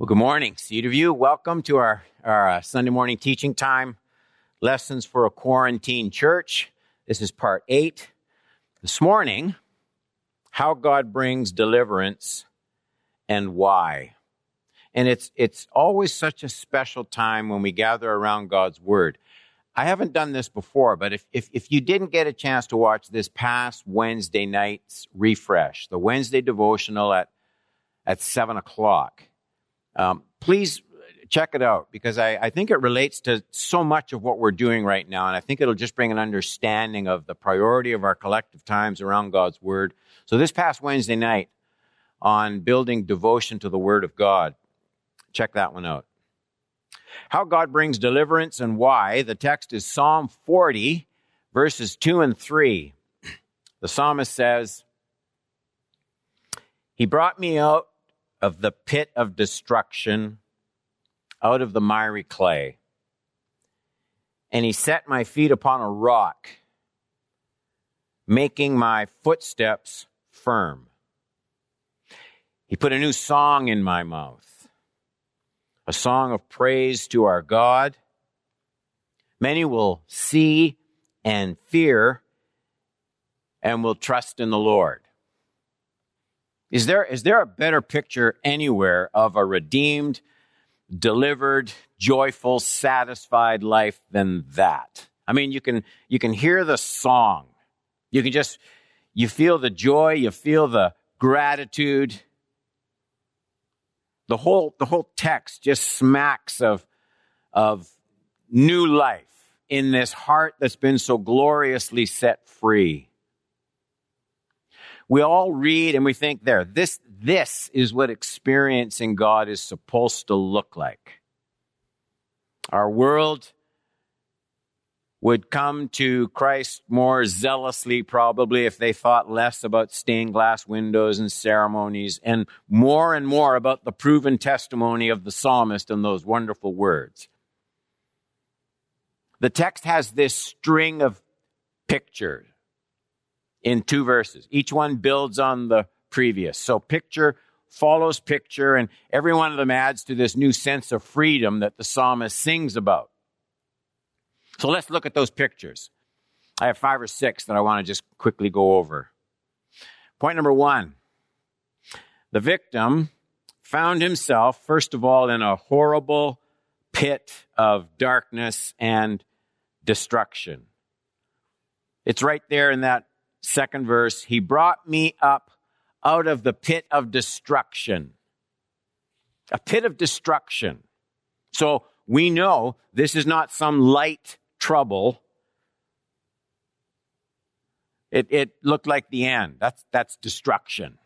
Well, good morning, You. Welcome to our, our uh, Sunday morning teaching time, Lessons for a Quarantine Church. This is part eight. This morning, how God brings deliverance and why. And it's, it's always such a special time when we gather around God's Word. I haven't done this before, but if, if, if you didn't get a chance to watch this past Wednesday night's refresh, the Wednesday devotional at, at seven o'clock, um, please check it out because I, I, think it relates to so much of what we're doing right now. And I think it'll just bring an understanding of the priority of our collective times around God's Word. So, this past Wednesday night on building devotion to the Word of God, check that one out. How God brings deliverance and why. The text is Psalm 40, verses 2 and 3. The psalmist says, He brought me out of the pit of destruction, out of the miry clay. And he set my feet upon a rock, making my footsteps firm. He put a new song in my mouth, a song of praise to our God. Many will see and fear and will trust in the Lord. Is there, is there a better picture anywhere of a redeemed, delivered, joyful, satisfied life than that? I mean, you can, you can hear the song. You can just, you feel the joy, you feel the gratitude. The whole, the whole text just smacks of, of new life in this heart that's been so gloriously set free we all read and we think there, this, this is what experiencing God is supposed to look like. Our world would come to Christ more zealously, probably, if they thought less about stained glass windows and ceremonies and more and more about the proven testimony of the psalmist and those wonderful words. The text has this string of pictures in two verses. Each one builds on the previous. So picture follows picture, and every one of them adds to this new sense of freedom that the psalmist sings about. So let's look at those pictures. I have five or six that I want to just quickly go over. Point number one the victim found himself, first of all, in a horrible pit of darkness and destruction. It's right there in that second verse, he brought me up out of the pit of destruction. A pit of destruction. So we know this is not some light trouble. It, it looked like the end. That's, that's destruction.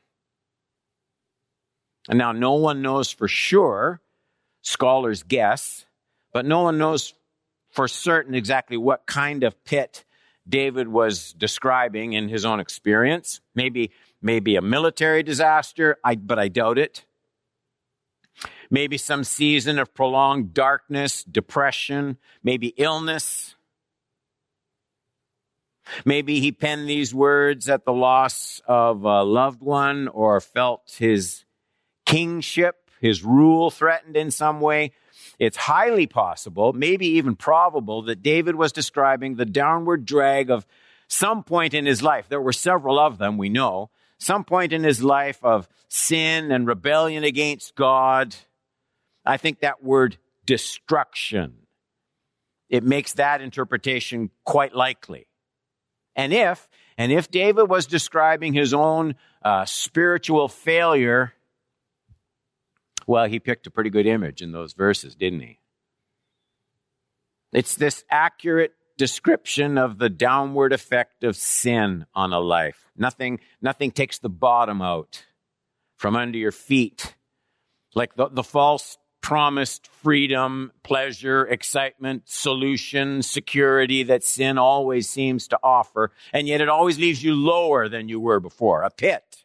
And now no one knows for sure. Scholars guess, but no one knows for certain exactly what kind of pit David was describing in his own experience. Maybe, maybe a military disaster, I, but I doubt it. Maybe some season of prolonged darkness, depression, maybe illness. Maybe he penned these words at the loss of a loved one or felt his kingship, his rule threatened in some way. It's highly possible, maybe even probable, that David was describing the downward drag of some point in his life. There were several of them, we know. Some point in his life of sin and rebellion against God. I think that word destruction, it makes that interpretation quite likely. And if, and if David was describing his own uh, spiritual failure, well, he picked a pretty good image in those verses, didn't he? It's this accurate description of the downward effect of sin on a life. Nothing, nothing takes the bottom out from under your feet. Like the, the false promised freedom, pleasure, excitement, solution, security that sin always seems to offer. And yet it always leaves you lower than you were before, a pit.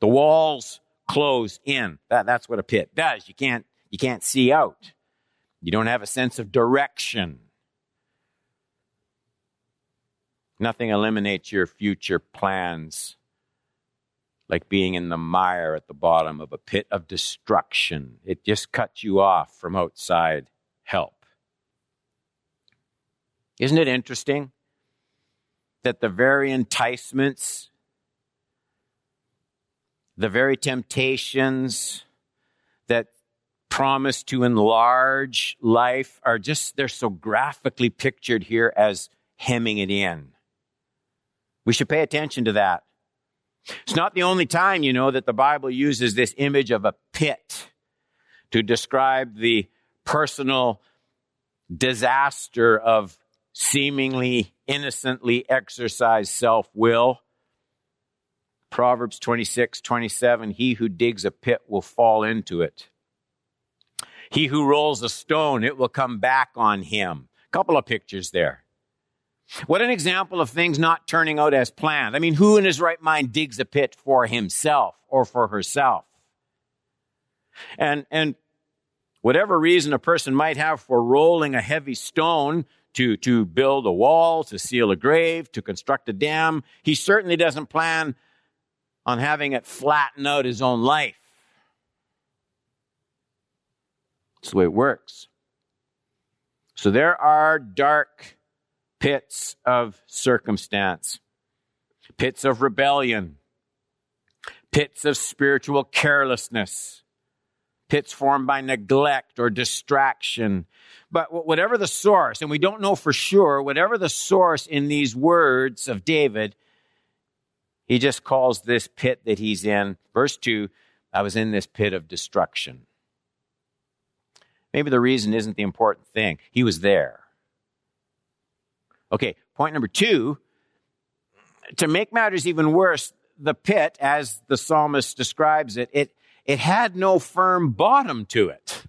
The walls close in. That, that's what a pit does. You can't, you can't see out. You don't have a sense of direction. Nothing eliminates your future plans like being in the mire at the bottom of a pit of destruction. It just cuts you off from outside help. Isn't it interesting that the very enticements, the very temptations that promise to enlarge life are just, they're so graphically pictured here as hemming it in. We should pay attention to that. It's not the only time, you know, that the Bible uses this image of a pit to describe the personal disaster of seemingly innocently exercised self will. Proverbs 26, 27, he who digs a pit will fall into it. He who rolls a stone, it will come back on him. A Couple of pictures there. What an example of things not turning out as planned. I mean, who in his right mind digs a pit for himself or for herself? And, and whatever reason a person might have for rolling a heavy stone to, to build a wall, to seal a grave, to construct a dam, he certainly doesn't plan on having it flatten out his own life. That's the way it works. So there are dark pits of circumstance, pits of rebellion, pits of spiritual carelessness, pits formed by neglect or distraction. But whatever the source, and we don't know for sure, whatever the source in these words of David, he just calls this pit that he's in, verse 2, I was in this pit of destruction. Maybe the reason isn't the important thing. He was there. Okay, point number two to make matters even worse, the pit, as the psalmist describes it, it, it had no firm bottom to it.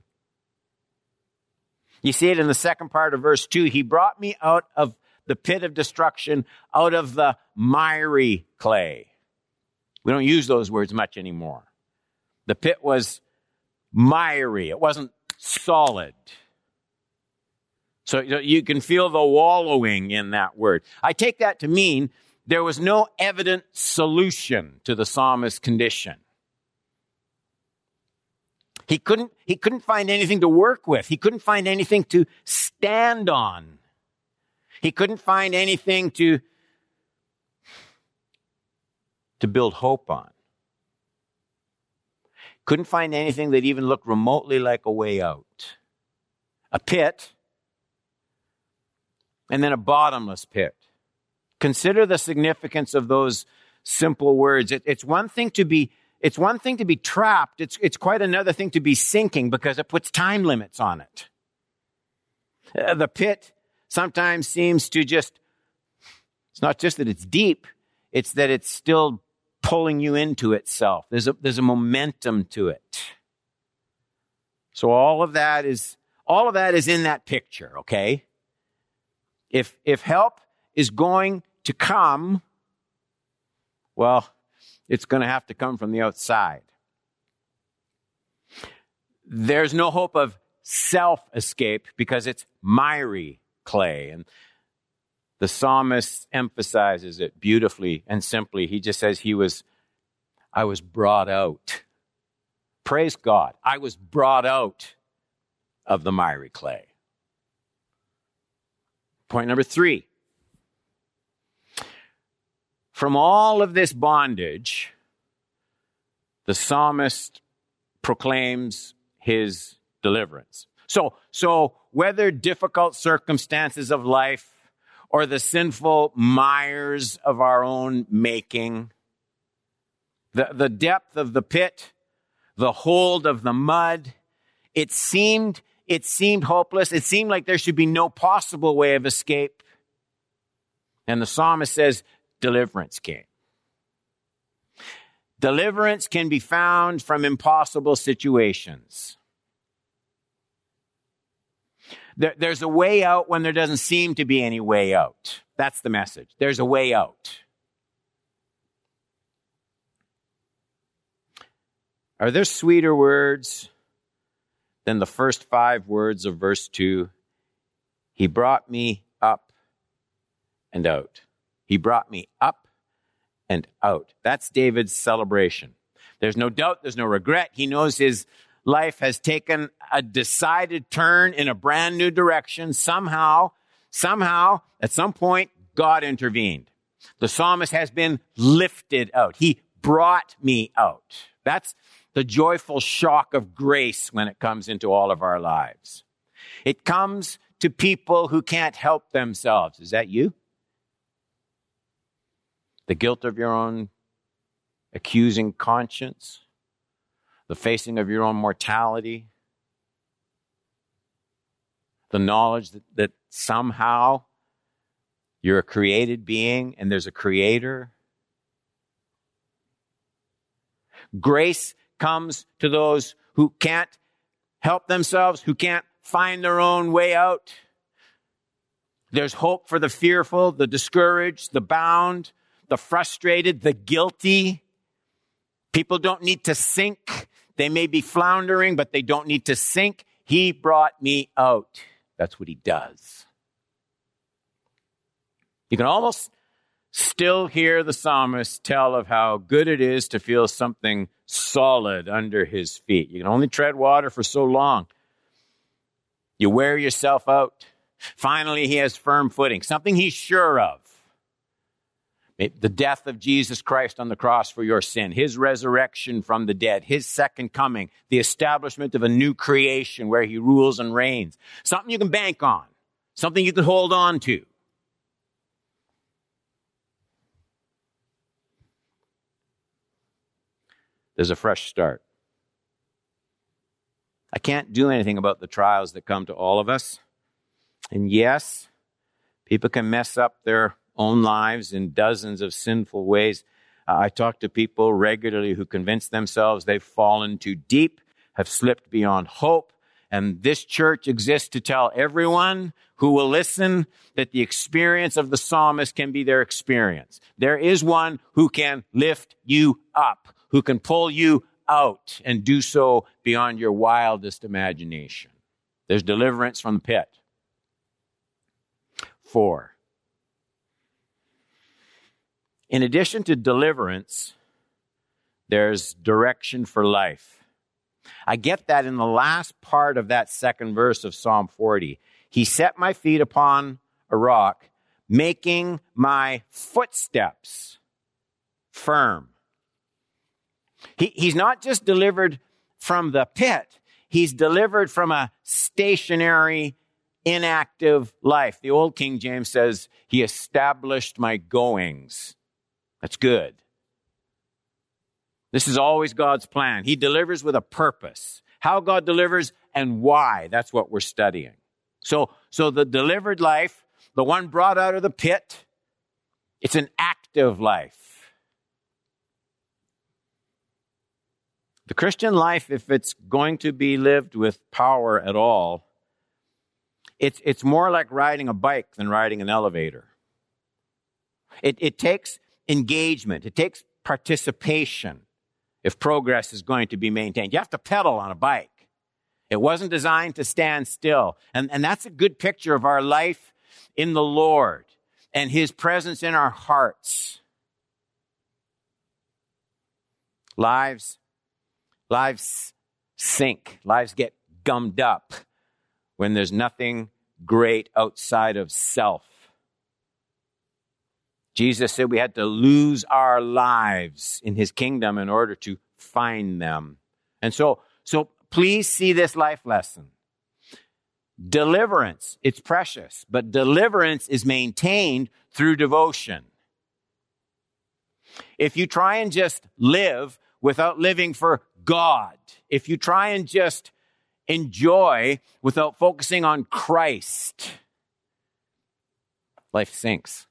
You see it in the second part of verse 2. He brought me out of the pit of destruction, out of the miry clay. We don't use those words much anymore. The pit was miry, it wasn't solid. So you can feel the wallowing in that word. I take that to mean there was no evident solution to the psalmist's condition. He couldn't, he couldn't find anything to work with. He couldn't find anything to stand on. He couldn't find anything to, to build hope on. Couldn't find anything that even looked remotely like a way out. A pit and then a bottomless pit. Consider the significance of those simple words. It, it's one thing to be it's one thing to be trapped. It's, it's quite another thing to be sinking because it puts time limits on it. Uh, the pit sometimes seems to just, it's not just that it's deep, it's that it's still pulling you into itself. There's a, there's a momentum to it. So all of that is, all of that is in that picture, okay? If, if help is going to come, well, it's going to have to come from the outside. There's no hope of self escape because it's miry clay. And the psalmist emphasizes it beautifully and simply. He just says, He was, I was brought out. Praise God. I was brought out of the miry clay. Point number three. From all of this bondage, the psalmist proclaims his deliverance. So, so whether difficult circumstances of life or the sinful mires of our own making, the, the depth of the pit, the hold of the mud, it seemed it seemed hopeless. It seemed like there should be no possible way of escape. And the psalmist says, deliverance came. Deliverance can be found from impossible situations. There, there's a way out when there doesn't seem to be any way out. That's the message. There's a way out. Are there sweeter words than the first five words of verse 2 He brought me up and out. He brought me up and out. That's David's celebration. There's no doubt, there's no regret. He knows his life has taken a decided turn in a brand new direction. Somehow, somehow, at some point, God intervened. The psalmist has been lifted out. He brought me out. That's the joyful shock of grace when it comes into all of our lives. It comes to people who can't help themselves. Is that you? The guilt of your own accusing conscience, the facing of your own mortality, the knowledge that, that somehow you're a created being and there's a creator. Grace comes to those who can't help themselves, who can't find their own way out. There's hope for the fearful, the discouraged, the bound, the frustrated, the guilty. People don't need to sink. They may be floundering, but they don't need to sink. He brought me out. That's what he does. You can almost still hear the psalmist tell of how good it is to feel something solid under his feet. You can only tread water for so long. You wear yourself out. Finally, he has firm footing, something he's sure of. The death of Jesus Christ on the cross for your sin, his resurrection from the dead, his second coming, the establishment of a new creation where he rules and reigns. Something you can bank on, something you can hold on to. There's a fresh start. I can't do anything about the trials that come to all of us. And yes, people can mess up their own lives in dozens of sinful ways. Uh, I talk to people regularly who convince themselves they've fallen too deep, have slipped beyond hope, and this church exists to tell everyone who will listen that the experience of the psalmist can be their experience. There is one who can lift you up, who can pull you out and do so beyond your wildest imagination. There's deliverance from the pit. Four. In addition to deliverance, there's direction for life. I get that in the last part of that second verse of Psalm 40. He set my feet upon a rock, making my footsteps firm. He, he's not just delivered from the pit, he's delivered from a stationary, inactive life. The old King James says, He established my goings. That's good. This is always God's plan. He delivers with a purpose. How God delivers and why. That's what we're studying. So, so the delivered life, the one brought out of the pit, it's an active life. The Christian life, if it's going to be lived with power at all, it's, it's more like riding a bike than riding an elevator. It, it takes engagement. It takes participation if progress is going to be maintained. You have to pedal on a bike. It wasn't designed to stand still. And, and that's a good picture of our life in the Lord and His presence in our hearts. Lives Lives sink, lives get gummed up when there's nothing great outside of self. Jesus said we had to lose our lives in his kingdom in order to find them. And so, so please see this life lesson. Deliverance, it's precious, but deliverance is maintained through devotion. If you try and just live without living for God, if you try and just enjoy without focusing on Christ, life sinks.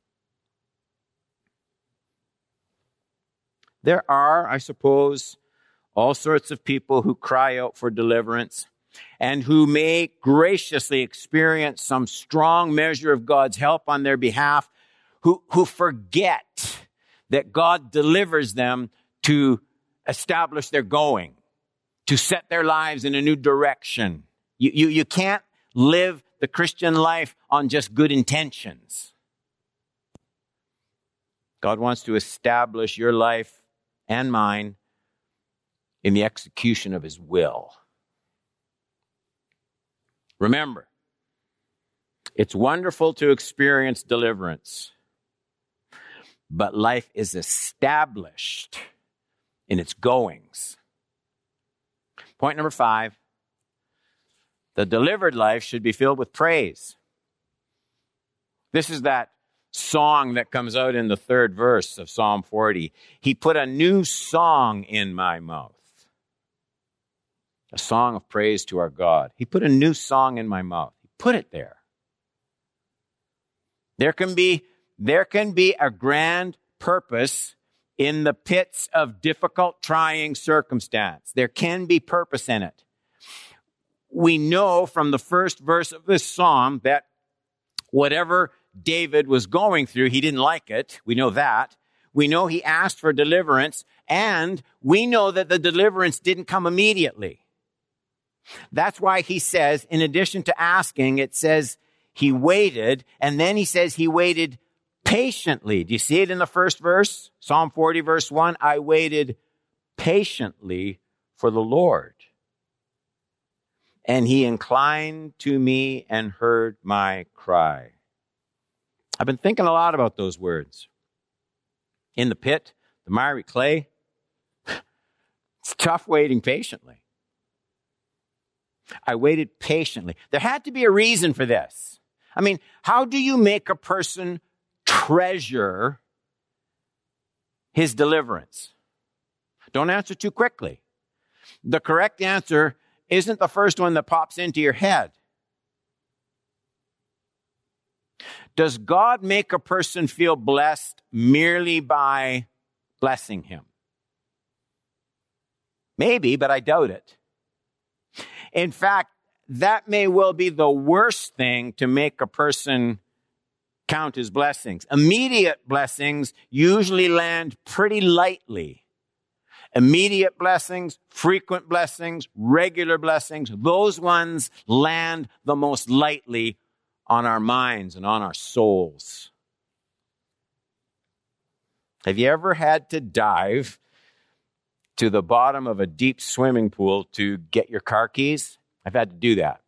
There are, I suppose, all sorts of people who cry out for deliverance and who may graciously experience some strong measure of God's help on their behalf, who, who forget that God delivers them to establish their going, to set their lives in a new direction. You, you, you can't live the Christian life on just good intentions. God wants to establish your life and mine in the execution of his will. Remember, it's wonderful to experience deliverance, but life is established in its goings. Point number five the delivered life should be filled with praise. This is that song that comes out in the third verse of Psalm 40. He put a new song in my mouth a song of praise to our God. He put a new song in my mouth. He put it there. There can be, there can be a grand purpose in the pits of difficult, trying circumstance. There can be purpose in it. We know from the first verse of this psalm that whatever David was going through, he didn't like it. We know that. We know he asked for deliverance, and we know that the deliverance didn't come immediately. That's why he says, in addition to asking, it says he waited, and then he says he waited patiently. Do you see it in the first verse? Psalm 40, verse 1 I waited patiently for the Lord. And he inclined to me and heard my cry. I've been thinking a lot about those words. In the pit, the miry clay, it's tough waiting patiently. I waited patiently. There had to be a reason for this. I mean, how do you make a person treasure his deliverance? Don't answer too quickly. The correct answer isn't the first one that pops into your head. Does God make a person feel blessed merely by blessing him? Maybe, but I doubt it. In fact, that may well be the worst thing to make a person count as blessings. Immediate blessings usually land pretty lightly. Immediate blessings, frequent blessings, regular blessings, those ones land the most lightly on our minds and on our souls. Have you ever had to dive to the bottom of a deep swimming pool to get your car keys. I've had to do that.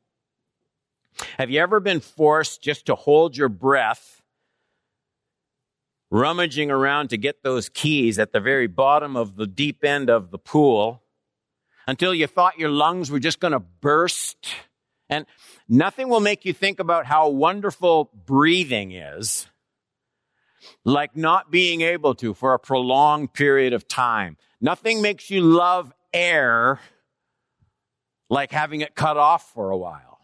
Have you ever been forced just to hold your breath, rummaging around to get those keys at the very bottom of the deep end of the pool until you thought your lungs were just going to burst? And nothing will make you think about how wonderful breathing is like not being able to for a prolonged period of time. Nothing makes you love air like having it cut off for a while.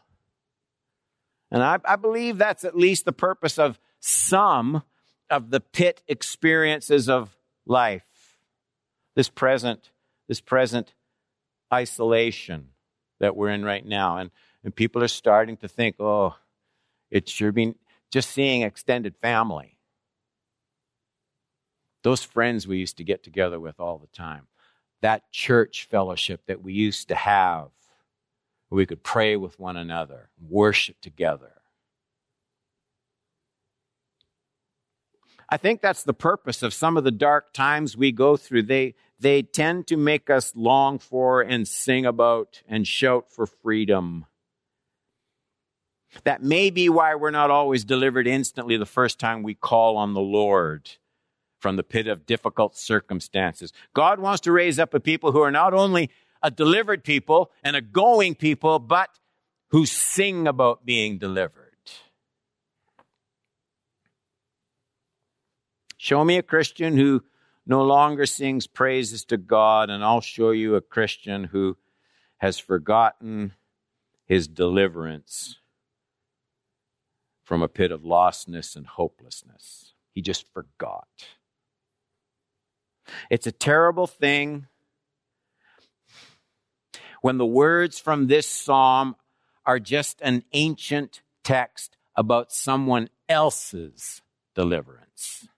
And I, I, believe that's at least the purpose of some of the pit experiences of life. This present, this present isolation that we're in right now. And, and people are starting to think, oh, it's sure been just seeing extended family those friends we used to get together with all the time, that church fellowship that we used to have, where we could pray with one another, worship together. I think that's the purpose of some of the dark times we go through. They, they tend to make us long for and sing about and shout for freedom. That may be why we're not always delivered instantly the first time we call on the Lord from the pit of difficult circumstances. God wants to raise up a people who are not only a delivered people and a going people, but who sing about being delivered. Show me a Christian who no longer sings praises to God, and I'll show you a Christian who has forgotten his deliverance from a pit of lostness and hopelessness. He just forgot. It's a terrible thing when the words from this psalm are just an ancient text about someone else's deliverance,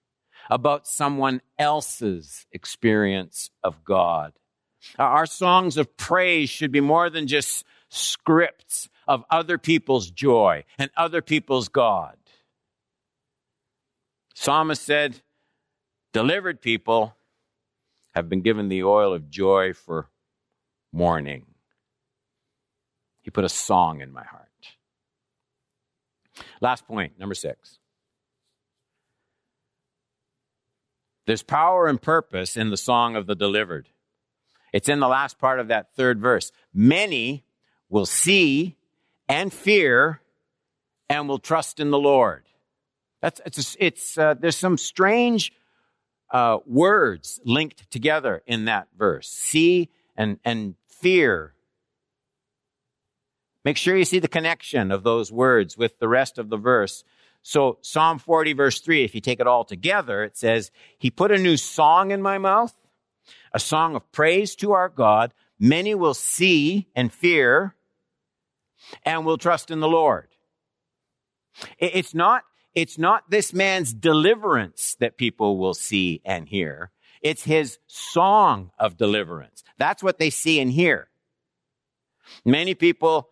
about someone else's experience of God. Our songs of praise should be more than just scripts of other people's joy and other people's God. Psalmist said, Delivered people have been given the oil of joy for mourning. He put a song in my heart. Last point, number six. There's power and purpose in the song of the delivered. It's in the last part of that third verse. Many will see and fear and will trust in the Lord. That's it's it's uh, there's some strange uh, words linked together in that verse. See and and fear. Make sure you see the connection of those words with the rest of the verse. So Psalm 40 verse 3, if you take it all together, it says, He put a new song in my mouth, a song of praise to our God. Many will see and fear and will trust in the Lord. It's not, it's not this man's deliverance that people will see and hear. It's his song of deliverance. That's what they see and hear. Many people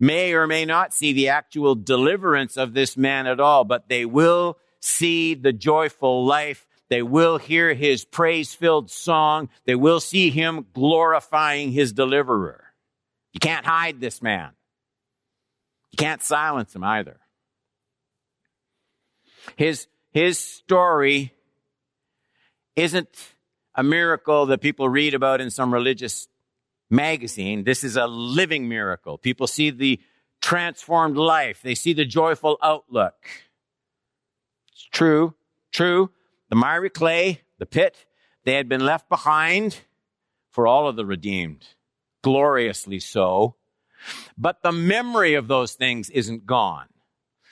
may or may not see the actual deliverance of this man at all, but they will see the joyful life. They will hear his praise filled song. They will see him glorifying his deliverer. You can't hide this man. You can't silence him either. His, his story isn't a miracle that people read about in some religious magazine. This is a living miracle. People see the transformed life. They see the joyful outlook. It's true, true. The miry clay, the pit, they had been left behind for all of the redeemed, gloriously so. But the memory of those things isn't gone.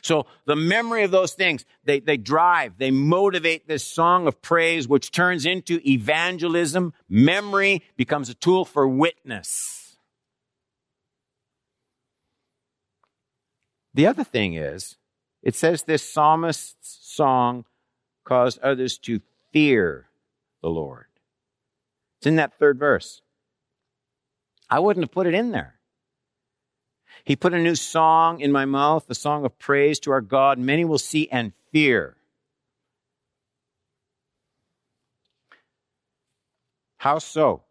So the memory of those things, they, they drive, they motivate this song of praise, which turns into evangelism. Memory becomes a tool for witness. The other thing is, it says this psalmist's song caused others to fear the Lord. It's in that third verse. I wouldn't have put it in there. He put a new song in my mouth, a song of praise to our God. Many will see and fear. How so?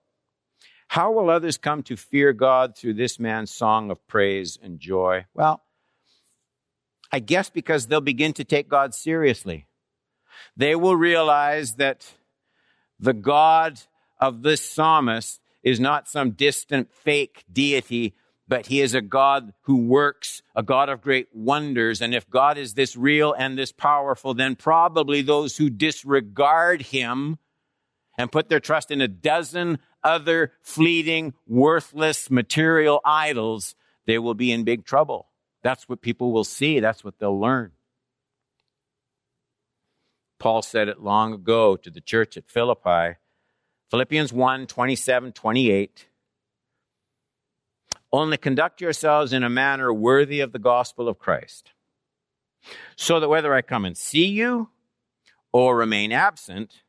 How will others come to fear God through this man's song of praise and joy? Well, I guess because they'll begin to take God seriously. They will realize that the God of this psalmist is not some distant fake deity but he is a God who works, a God of great wonders. And if God is this real and this powerful, then probably those who disregard him and put their trust in a dozen other fleeting, worthless material idols, they will be in big trouble. That's what people will see. That's what they'll learn. Paul said it long ago to the church at Philippi. Philippians 1 27, 28. Only conduct yourselves in a manner worthy of the gospel of Christ, so that whether I come and see you or remain absent,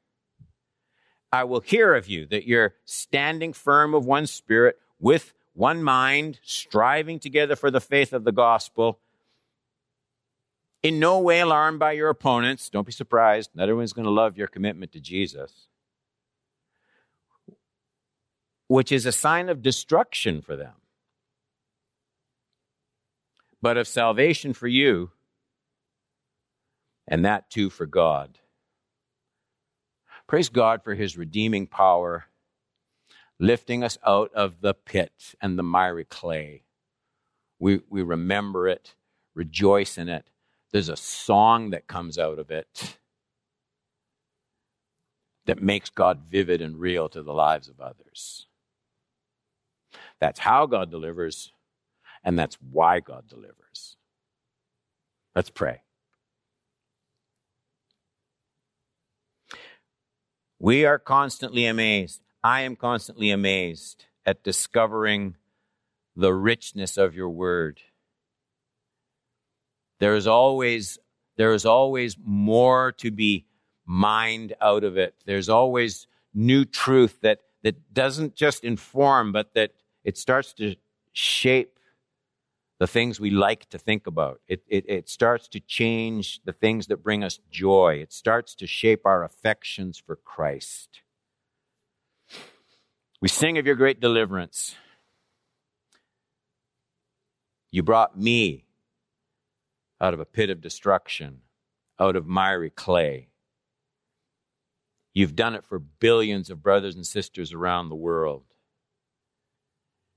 I will hear of you that you're standing firm of one spirit, with one mind, striving together for the faith of the gospel. In no way alarmed by your opponents. Don't be surprised. Not everyone's going to love your commitment to Jesus, which is a sign of destruction for them but of salvation for you, and that too for God. Praise God for his redeeming power, lifting us out of the pit and the miry clay. We, we remember it, rejoice in it. There's a song that comes out of it that makes God vivid and real to the lives of others. That's how God delivers and that's why God delivers. Let's pray. We are constantly amazed. I am constantly amazed at discovering the richness of your word. There is always there is always more to be mined out of it. There's always new truth that that doesn't just inform but that it starts to shape the things we like to think about. It, it, it starts to change the things that bring us joy. It starts to shape our affections for Christ. We sing of your great deliverance. You brought me out of a pit of destruction, out of miry clay. You've done it for billions of brothers and sisters around the world.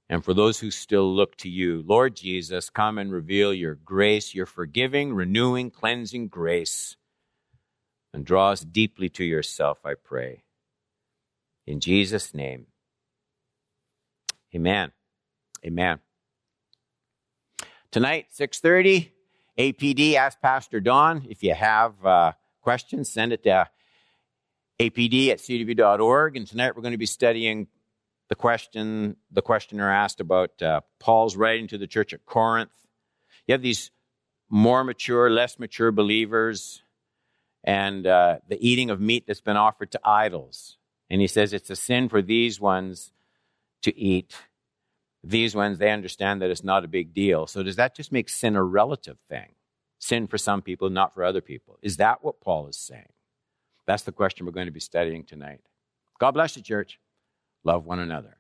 And for those who still look to you, Lord Jesus, come and reveal your grace, your forgiving, renewing, cleansing grace, and draw us deeply to yourself, I pray. In Jesus' name. Amen. Amen. Tonight, 6.30, APD, ask Pastor Don. If you have uh, questions, send it to apd at cdv.org. And tonight we're going to be studying the question the questioner asked about uh, Paul's writing to the church at Corinth. You have these more mature, less mature believers, and uh, the eating of meat that's been offered to idols. And he says it's a sin for these ones to eat. These ones, they understand that it's not a big deal. So does that just make sin a relative thing? Sin for some people, not for other people. Is that what Paul is saying? That's the question we're going to be studying tonight. God bless you, church. Love one another.